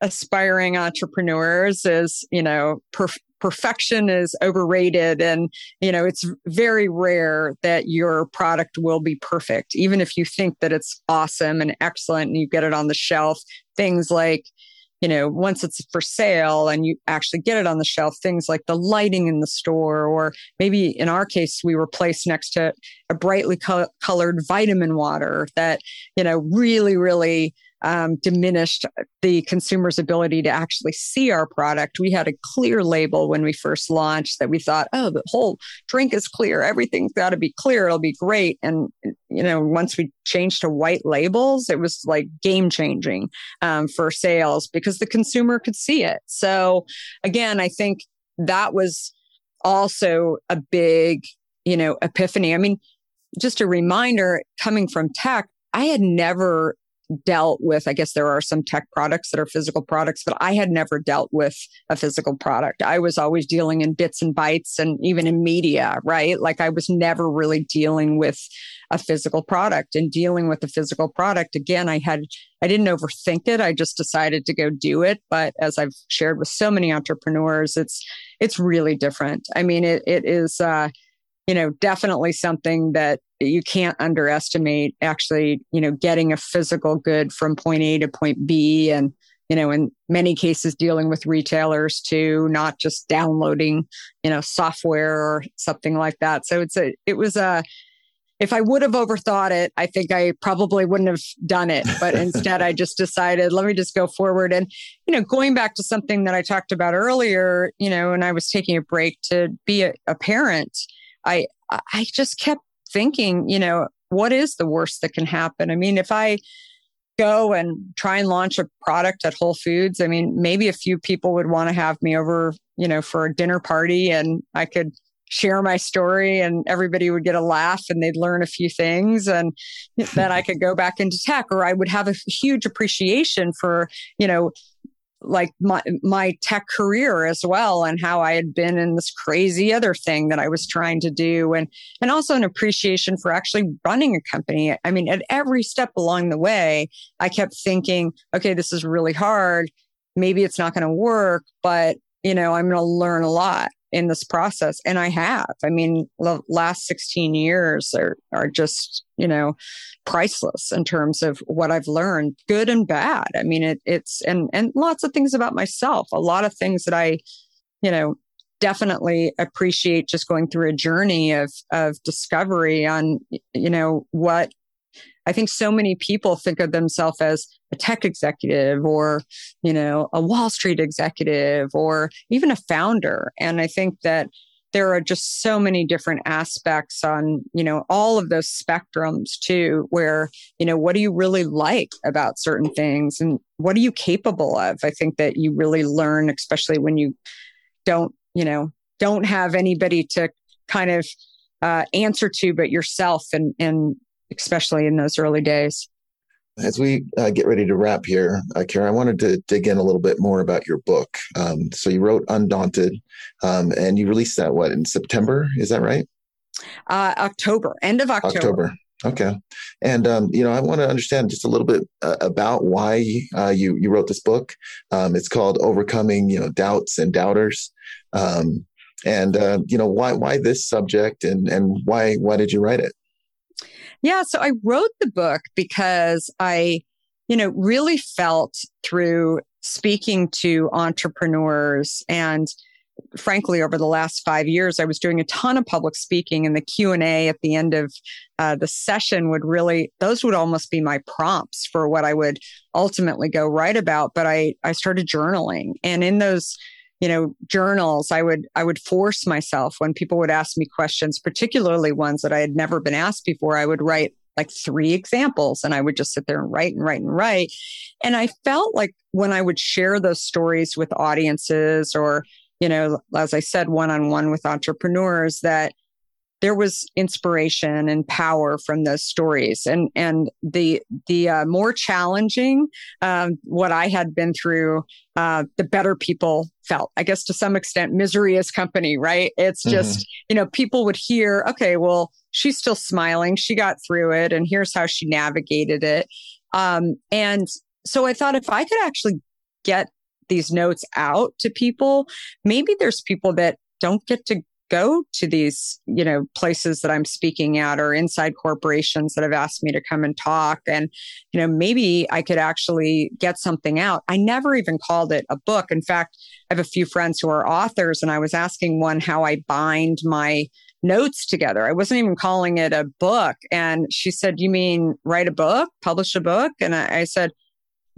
aspiring entrepreneurs is you know perf- perfection is overrated. And you know it's very rare that your product will be perfect. Even if you think that it's awesome and excellent and you get it on the shelf things like you know once it's for sale and you actually get it on the shelf things like the lighting in the store or maybe in our case we were placed next to a brightly co- colored vitamin water that you know really really um, diminished the consumer's ability to actually see our product. We had a clear label when we first launched that we thought, oh, the whole drink is clear. Everything's got to be clear. It'll be great. And, you know, once we changed to white labels, it was like game changing um, for sales because the consumer could see it. So again, I think that was also a big, you know, epiphany. I mean, just a reminder coming from tech, I had never dealt with, I guess there are some tech products that are physical products, but I had never dealt with a physical product. I was always dealing in bits and bytes and even in media, right? Like I was never really dealing with a physical product and dealing with a physical product. Again, I had, I didn't overthink it. I just decided to go do it. But as I've shared with so many entrepreneurs, it's, it's really different. I mean, it, it is, uh, you know, definitely something that you can't underestimate actually, you know, getting a physical good from point A to point B and, you know, in many cases dealing with retailers too, not just downloading, you know, software or something like that. So it's a, it was a, if I would have overthought it, I think I probably wouldn't have done it. But instead, I just decided, let me just go forward. And, you know, going back to something that I talked about earlier, you know, when I was taking a break to be a, a parent, I I just kept thinking, you know, what is the worst that can happen? I mean, if I go and try and launch a product at Whole Foods, I mean, maybe a few people would want to have me over, you know, for a dinner party and I could share my story and everybody would get a laugh and they'd learn a few things and then I *laughs* could go back into tech or I would have a huge appreciation for, you know, like my my tech career as well and how I had been in this crazy other thing that I was trying to do and and also an appreciation for actually running a company. I mean at every step along the way I kept thinking okay this is really hard maybe it's not going to work but you know I'm going to learn a lot in this process and i have. I mean the last 16 years are are just you know priceless in terms of what i've learned good and bad. I mean it, it's and and lots of things about myself. A lot of things that i you know definitely appreciate just going through a journey of of discovery on you know what I think so many people think of themselves as a tech executive or, you know, a Wall Street executive or even a founder. And I think that there are just so many different aspects on, you know, all of those spectrums too, where, you know, what do you really like about certain things and what are you capable of? I think that you really learn, especially when you don't, you know, don't have anybody to kind of uh, answer to but yourself and and especially in those early days. As we uh, get ready to wrap here, uh, Kara, I wanted to dig in a little bit more about your book. Um, so you wrote Undaunted, um, and you released that what in September? Is that right? Uh, October, end of October. October. Okay, and um, you know, I want to understand just a little bit uh, about why uh, you you wrote this book. Um, it's called "Overcoming," you know, doubts and doubters, um, and uh, you know, why why this subject, and and why why did you write it? Yeah. So I wrote the book because I, you know, really felt through speaking to entrepreneurs and frankly over the last five years i was doing a ton of public speaking and the q&a at the end of uh, the session would really those would almost be my prompts for what i would ultimately go write about but i i started journaling and in those you know journals i would i would force myself when people would ask me questions particularly ones that i had never been asked before i would write like three examples and i would just sit there and write and write and write. And i felt like when i would share those stories with audiences or you know as i said one on one with entrepreneurs that there was inspiration and power from those stories and and the the uh, more challenging um, what i had been through uh, the better people felt i guess to some extent misery is company right it's mm-hmm. just mm-hmm. you know people would hear okay well she's still smiling she got through it and here's how she navigated it um, and so i thought if i could actually get these notes out to people maybe there's people that don't get to go to these, you know, places that I'm speaking at or inside corporations that have asked me to come and talk. And, you know, maybe I could actually get something out. I never even called it a book. In fact, I have a few friends who are authors, and I was asking one how I bind my notes together. I wasn't even calling it a book. And she said, You mean write a book, publish a book? And I, I said,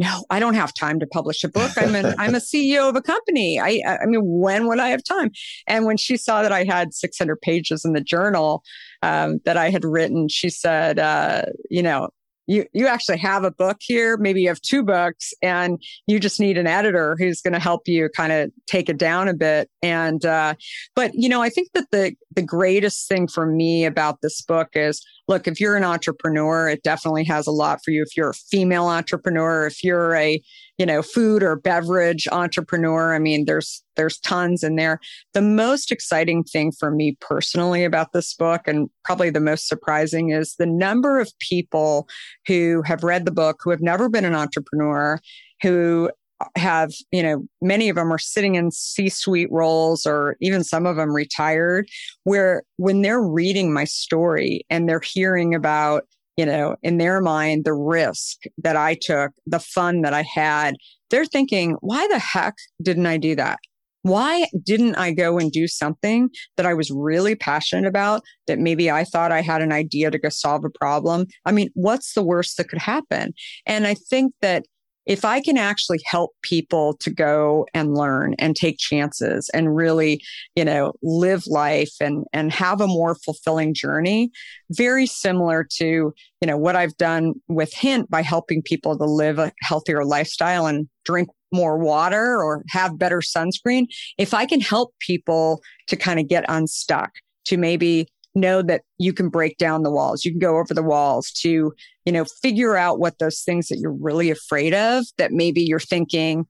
no, I don't have time to publish a book. I'm an I'm a *laughs* CEO of a company. I I mean, when would I have time? And when she saw that I had 600 pages in the journal um, that I had written, she said, uh, you know, you you actually have a book here. Maybe you have two books and you just need an editor who's going to help you kind of take it down a bit. And uh, but you know i think that the the greatest thing for me about this book is look if you're an entrepreneur it definitely has a lot for you. If you're a female entrepreneur if you're a you know, food or beverage entrepreneur. I mean, there's there's tons in there. The most exciting thing for me personally about this book, and probably the most surprising, is the number of people who have read the book who have never been an entrepreneur, who have, you know, many of them are sitting in C suite roles or even some of them retired, where when they're reading my story and they're hearing about you know, in their mind, the risk that I took, the fun that I had, they're thinking, why the heck didn't I do that? Why didn't I go and do something that I was really passionate about that maybe I thought I had an idea to go solve a problem? I mean, what's the worst that could happen? And I think that if I can actually help people to go and learn and take chances and really, you know, live life and, and have a more fulfilling journey, very similar to, you know, what I've done with Hint by helping people to live a healthier lifestyle and drink more water or have better sunscreen. If I can help people to kind of get unstuck, to maybe know that you can break down the walls. You can go over the walls to you know figure out what those things that you're really afraid of that maybe you're thinking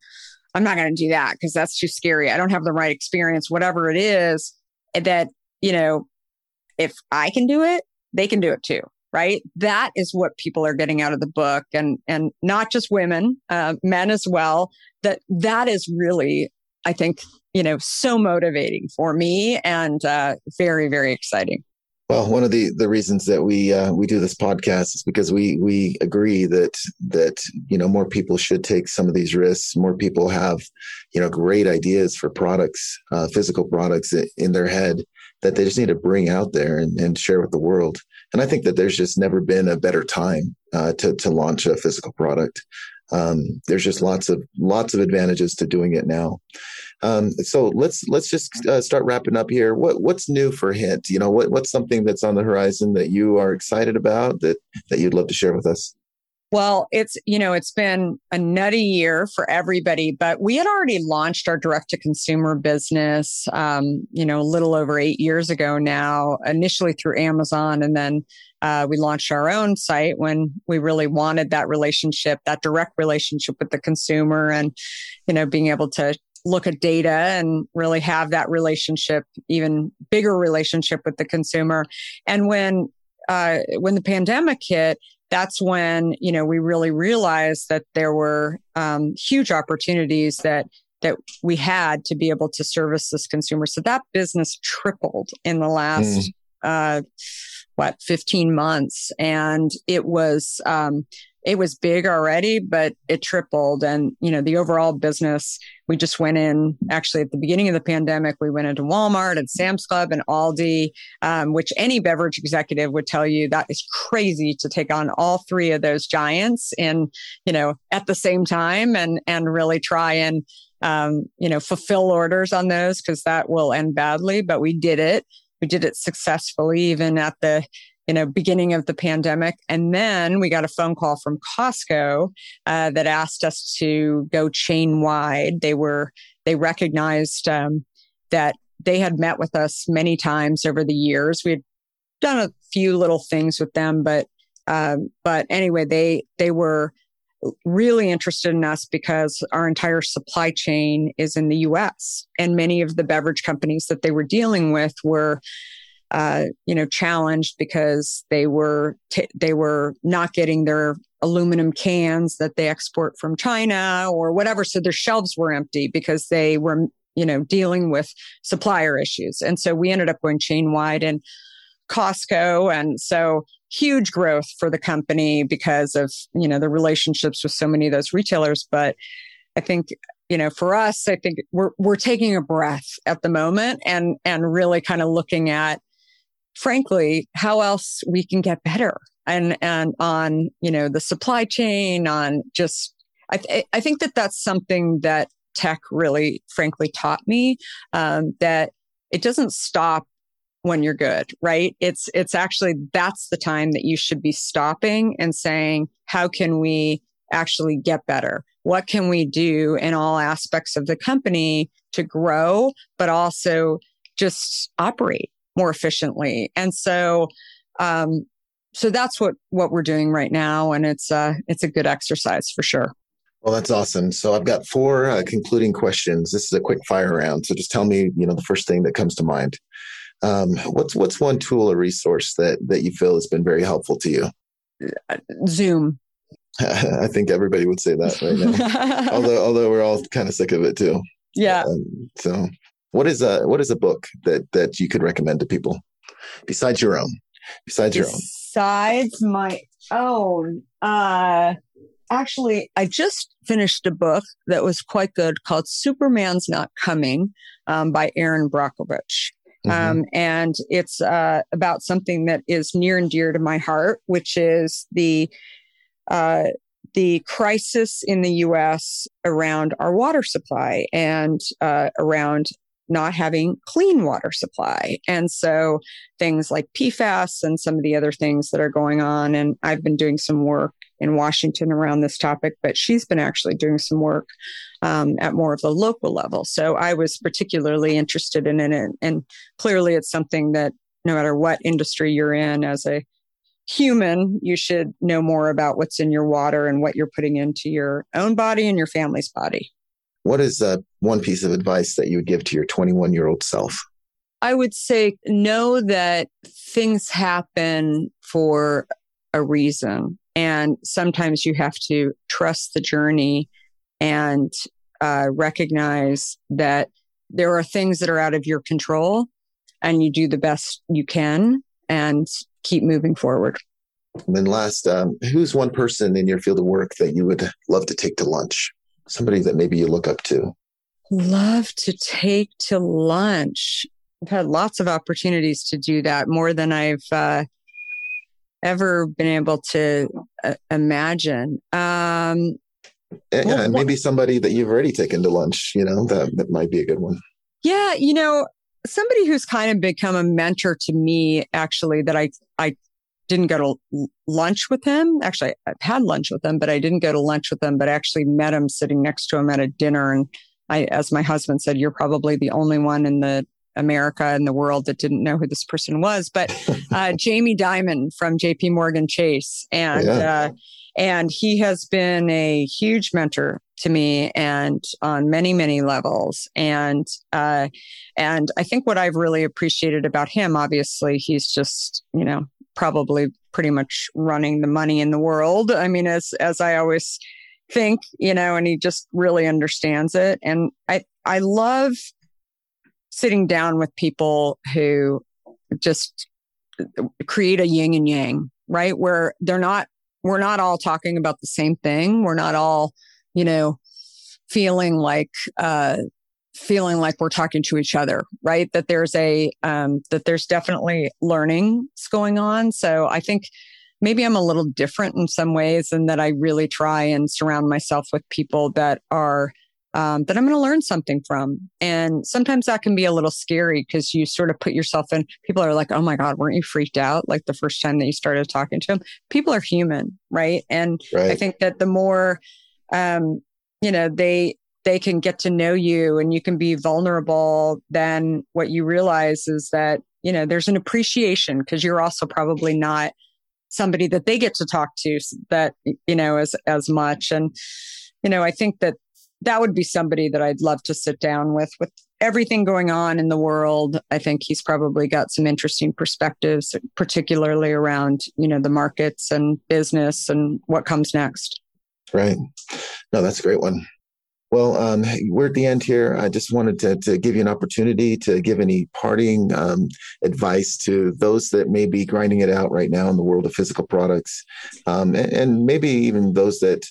i'm not going to do that because that's too scary. I don't have the right experience whatever it is that you know if i can do it they can do it too right? That is what people are getting out of the book and and not just women uh, men as well that that is really i think you know so motivating for me and uh, very very exciting Well, one of the, the reasons that we uh, we do this podcast is because we we agree that that you know more people should take some of these risks. More people have you know great ideas for products, uh, physical products in their head that they just need to bring out there and, and share with the world. And I think that there's just never been a better time uh, to to launch a physical product. Um, there's just lots of lots of advantages to doing it now. Um, so let's let's just uh, start wrapping up here. What what's new for Hint? You know, what what's something that's on the horizon that you are excited about that that you'd love to share with us? Well, it's, you know, it's been a nutty year for everybody, but we had already launched our direct to consumer business, um, you know, a little over eight years ago now, initially through Amazon. And then uh, we launched our own site when we really wanted that relationship, that direct relationship with the consumer and, you know, being able to look at data and really have that relationship, even bigger relationship with the consumer. And when, uh, when the pandemic hit, that's when you know we really realized that there were um, huge opportunities that that we had to be able to service this consumer. So that business tripled in the last mm. uh, what 15 months, and it was um, it was big already, but it tripled. And, you know, the overall business, we just went in actually at the beginning of the pandemic, we went into Walmart and Sam's Club and Aldi, um, which any beverage executive would tell you that is crazy to take on all three of those giants and, you know, at the same time and, and really try and, um, you know, fulfill orders on those because that will end badly. But we did it. We did it successfully, even at the you know, beginning of the pandemic. And then we got a phone call from Costco uh, that asked us to go chain wide. They were, they recognized um, that they had met with us many times over the years. We had done a few little things with them, but, um, but anyway, they, they were really interested in us because our entire supply chain is in the US and many of the beverage companies that they were dealing with were uh, you know, challenged because they were t- they were not getting their aluminum cans that they export from China or whatever. So their shelves were empty because they were, you know, dealing with supplier issues. And so we ended up going chain wide and Costco. And so huge growth for the company because of, you know, the relationships with so many of those retailers. But I think you know for us i think we're we're taking a breath at the moment and and really kind of looking at frankly, how else we can get better and, and on, you know, the supply chain on just, I, th- I think that that's something that tech really frankly taught me, um, that it doesn't stop when you're good, right? It's, it's actually, that's the time that you should be stopping and saying, how can we actually get better? What can we do in all aspects of the company to grow, but also just operate more efficiently. And so, um, so that's what what we're doing right now, and it's uh, it's a good exercise for sure. Well, that's awesome. So I've got four uh, concluding questions. This is a quick fire round. So just tell me, you know, the first thing that comes to mind. Um, what's what's one tool or resource that that you feel has been very helpful to you? Uh, Zoom. *laughs* I think everybody would say that right now. *laughs* although although we're all kind of sick of it too. Yeah. Um, so what is a what is a book that that you could recommend to people besides your own? Besides your own. Besides my own. Uh actually I just finished a book that was quite good called Superman's Not Coming um, by Erin Brockovich. Mm-hmm. Um, and it's uh, about something that is near and dear to my heart, which is the uh, the crisis in the U.S. around our water supply and uh, around not having clean water supply. And so things like PFAS and some of the other things that are going on. And I've been doing some work in Washington around this topic, but she's been actually doing some work um, at more of the local level. So I was particularly interested in it. And clearly it's something that no matter what industry you're in as a human, you should know more about what's in your water and what you're putting into your own body and your family's body. What is uh, one piece of advice that you would give to your 21 year old self? I would say know that things happen for a reason. And sometimes you have to trust the journey and uh, recognize that there are things that are out of your control and you do the best you can and keep moving forward. And then last, um, who's one person in your field of work that you would love to take to lunch? Somebody that maybe you look up to. Love to take to lunch. I've had lots of opportunities to do that, more than I've uh, ever been able to uh, imagine. Um, yeah, well, and maybe somebody that you've already taken to lunch. You know, that that might be a good one. Yeah, you know, somebody who's kind of become a mentor to me, actually, that I I didn't go to lunch with him. Actually, I've had lunch with him, but I didn't go to lunch with him. But I actually met him sitting next to him at a dinner, and I, as my husband said, you're probably the only one in the America and the world that didn't know who this person was, but *laughs* uh, Jamie Dimon from J.P. Morgan Chase, and yeah. uh, and he has been a huge mentor to me, and on many many levels, and uh, and I think what I've really appreciated about him, obviously, he's just you know probably pretty much running the money in the world. I mean, as as I always think, you know, and he just really understands it, and I I love sitting down with people who just create a yin and yang, right? Where they're not, we're not all talking about the same thing. We're not all, you know, feeling like, uh, feeling like we're talking to each other, right? That there's a, um, that there's definitely learning going on. So I think maybe I'm a little different in some ways and that I really try and surround myself with people that are, um, that I'm going to learn something from. And sometimes that can be a little scary because you sort of put yourself in. People are like, "Oh my God, weren't you freaked out?" Like the first time that you started talking to them. People are human, right? And right. I think that the more, um, you know, they they can get to know you and you can be vulnerable, then what you realize is that you know there's an appreciation because you're also probably not somebody that they get to talk to that you know as as much and you know i think that that would be somebody that I'd love to sit down with with everything going on in the world. I think he's probably got some interesting perspectives, particularly around, you know, the markets and business and what comes next. Right. No, that's a great one. Well, um, we're at the end here. I just wanted to, to give you an opportunity to give any parting um, advice to those that may be grinding it out right now in the world of physical products, um, and, and, maybe even those that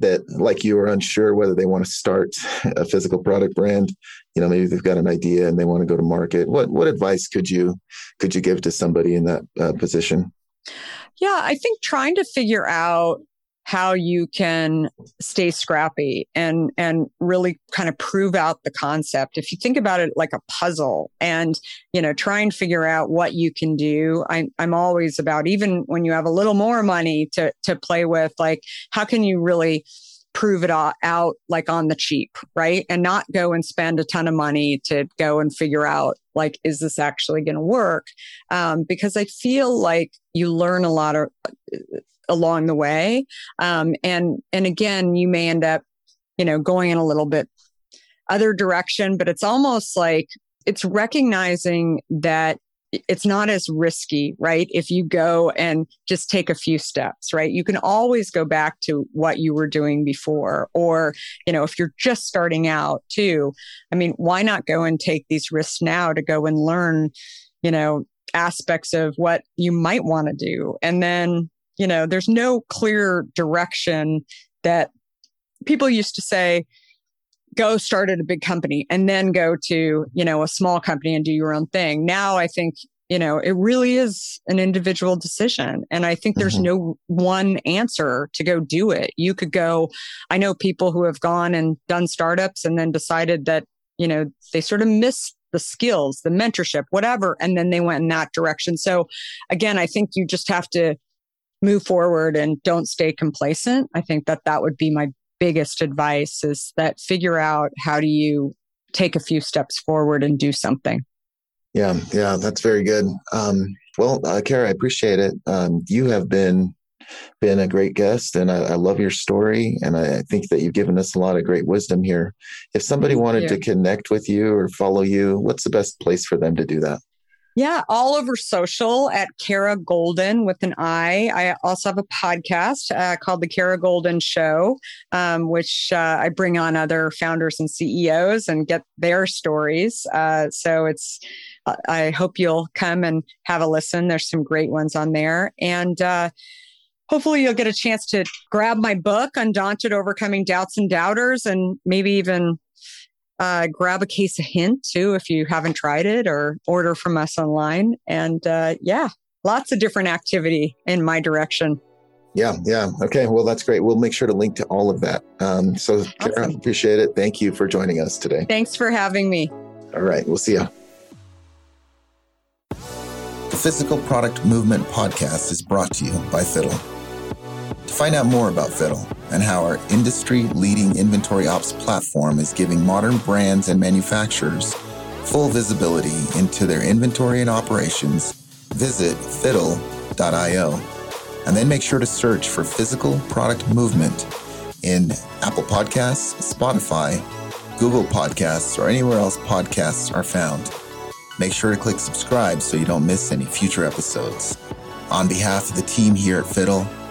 that like you are unsure whether they want to start a physical product brand. You know maybe they've got an idea and they want to go to market. What what advice could you could you give to somebody in that uh, position? Yeah i think trying to figure out how you can stay scrappy and and really kind of prove out the concept if you think about it like a puzzle and you know try and figure out what you can do i'm i'm always about even when you have a little more money to to play with like how can you really prove it out like on the cheap, right? And not go and spend a ton of money to go and figure out like, is this actually going to work? Um, because I feel like you learn a lot of, along the way. Um, and, and again, you may end up, you know, going in a little bit other direction, but it's almost like it's recognizing that it's not as risky, right? If you go and just take a few steps, right? You can always go back to what you were doing before. Or, you know, if you're just starting out too, I mean, why not go and take these risks now to go and learn, you know, aspects of what you might want to do? And then you know, there's no clear direction that people used to say, go start at a big company and then go to, you know, a small company and do your own thing. Now I think, you know, it really is an individual decision. And I think there's mm-hmm. no one answer to go do it. You could go, I know people who have gone and done startups and then decided that, you know, they sort of missed the skills, the mentorship, whatever. And then they went in that direction. So again, I think you just have to move forward and don't stay complacent. I think that that would be my biggest advice is that figure out how do you take a few steps forward and do something. Yeah, yeah, that's very good. Um, well, uh, Kara, I appreciate it. Um, you have been been a great guest, and I, I love your story, and I, I, think that you've given us a lot of great wisdom here. If somebody wanted to connect with you or follow you, what's the best place for them to do that? Yeah, all over social at Kara Goldin with an I. I also have a podcast uh, called The Kara Goldin Show, um, which uh, I bring on other founders and CEOs and get their stories. Uh, so it's, uh, I hope you'll come and have a listen. There's some great ones on there. And, uh, hopefully you'll get a chance to grab my book undaunted overcoming doubts and doubters and maybe even uh, grab a case of hint too if you haven't tried it or order from us online. And uh, yeah, lots of different activity in my direction. Yeah, yeah. Okay. Well, that's great. We'll make sure to link to all of that. Um, so, Kara, awesome. appreciate it. Thank you for joining us today. Thanks for having me. All right. We'll see you. The Physical Product Movement Podcast is brought to you by Fiddle. To find out more about Fiddle and how our industry leading inventory ops platform is giving modern brands and manufacturers full visibility into their inventory and operations, visit fiddle.io and then make sure to search for physical product movement in Apple Podcasts, Spotify, Google Podcasts, or anywhere else podcasts are found. Make sure to click subscribe so you don't miss any future episodes. On behalf of the team here at Fiddle,